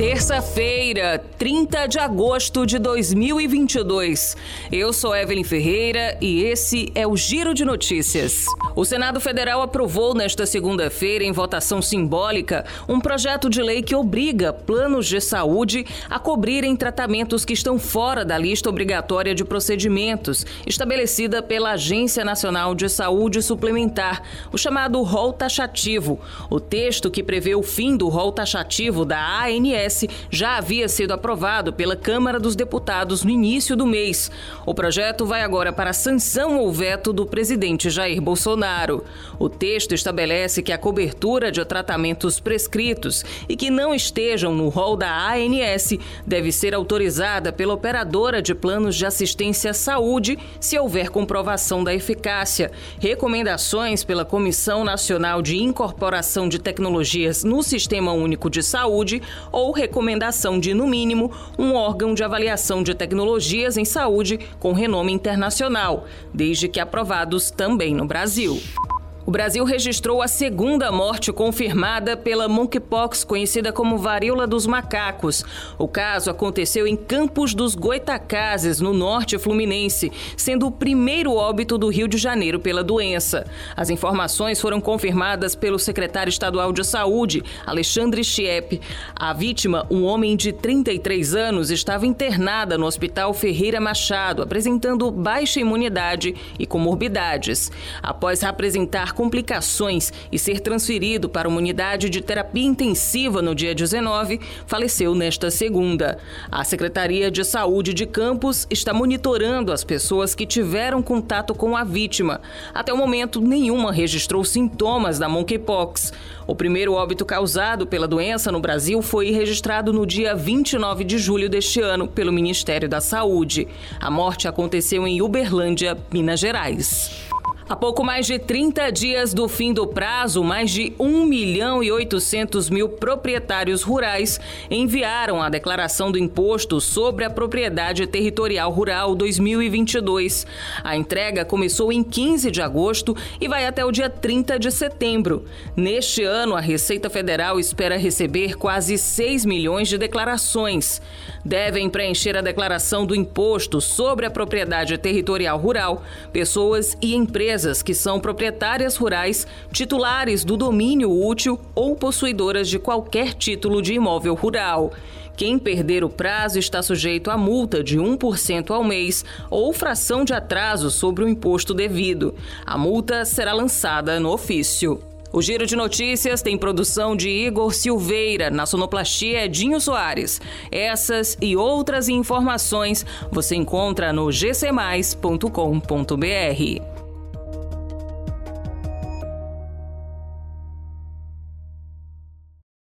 Terça-feira, 30 de agosto de 2022. Eu sou Evelyn Ferreira e esse é o Giro de Notícias. O Senado Federal aprovou nesta segunda-feira, em votação simbólica, um projeto de lei que obriga planos de saúde a cobrirem tratamentos que estão fora da lista obrigatória de procedimentos estabelecida pela Agência Nacional de Saúde Suplementar, o chamado rol taxativo. O texto que prevê o fim do rol taxativo da ANS já havia sido aprovado pela Câmara dos Deputados no início do mês. O projeto vai agora para sanção ou veto do presidente Jair Bolsonaro. O texto estabelece que a cobertura de tratamentos prescritos e que não estejam no rol da ANS deve ser autorizada pela operadora de planos de assistência à saúde se houver comprovação da eficácia. Recomendações pela Comissão Nacional de Incorporação de Tecnologias no Sistema Único de Saúde ou recomendação de, no mínimo, um órgão de avaliação de tecnologias em saúde com renome internacional, desde que aprovados também no Brasil. O Brasil registrou a segunda morte confirmada pela monkeypox, conhecida como varíola dos macacos. O caso aconteceu em Campos dos Goitacazes, no norte fluminense, sendo o primeiro óbito do Rio de Janeiro pela doença. As informações foram confirmadas pelo secretário estadual de Saúde, Alexandre Chiep. A vítima, um homem de 33 anos, estava internada no Hospital Ferreira Machado, apresentando baixa imunidade e comorbidades. Após apresentar complicações e ser transferido para uma unidade de terapia intensiva no dia 19, faleceu nesta segunda. A Secretaria de Saúde de Campos está monitorando as pessoas que tiveram contato com a vítima. Até o momento, nenhuma registrou sintomas da monkeypox. O primeiro óbito causado pela doença no Brasil foi registrado no dia 29 de julho deste ano pelo Ministério da Saúde. A morte aconteceu em Uberlândia, Minas Gerais. Há pouco mais de 30 dias do fim do prazo, mais de 1 milhão e 800 mil proprietários rurais enviaram a declaração do Imposto sobre a Propriedade Territorial Rural 2022. A entrega começou em 15 de agosto e vai até o dia 30 de setembro. Neste ano, a Receita Federal espera receber quase 6 milhões de declarações. Devem preencher a declaração do Imposto sobre a Propriedade Territorial Rural pessoas e empresas empresas que são proprietárias rurais, titulares do domínio útil ou possuidoras de qualquer título de imóvel rural. Quem perder o prazo está sujeito a multa de 1% ao mês ou fração de atraso sobre o imposto devido. A multa será lançada no ofício. O Giro de Notícias tem produção de Igor Silveira, na sonoplastia Edinho Soares. Essas e outras informações você encontra no gcmais.com.br.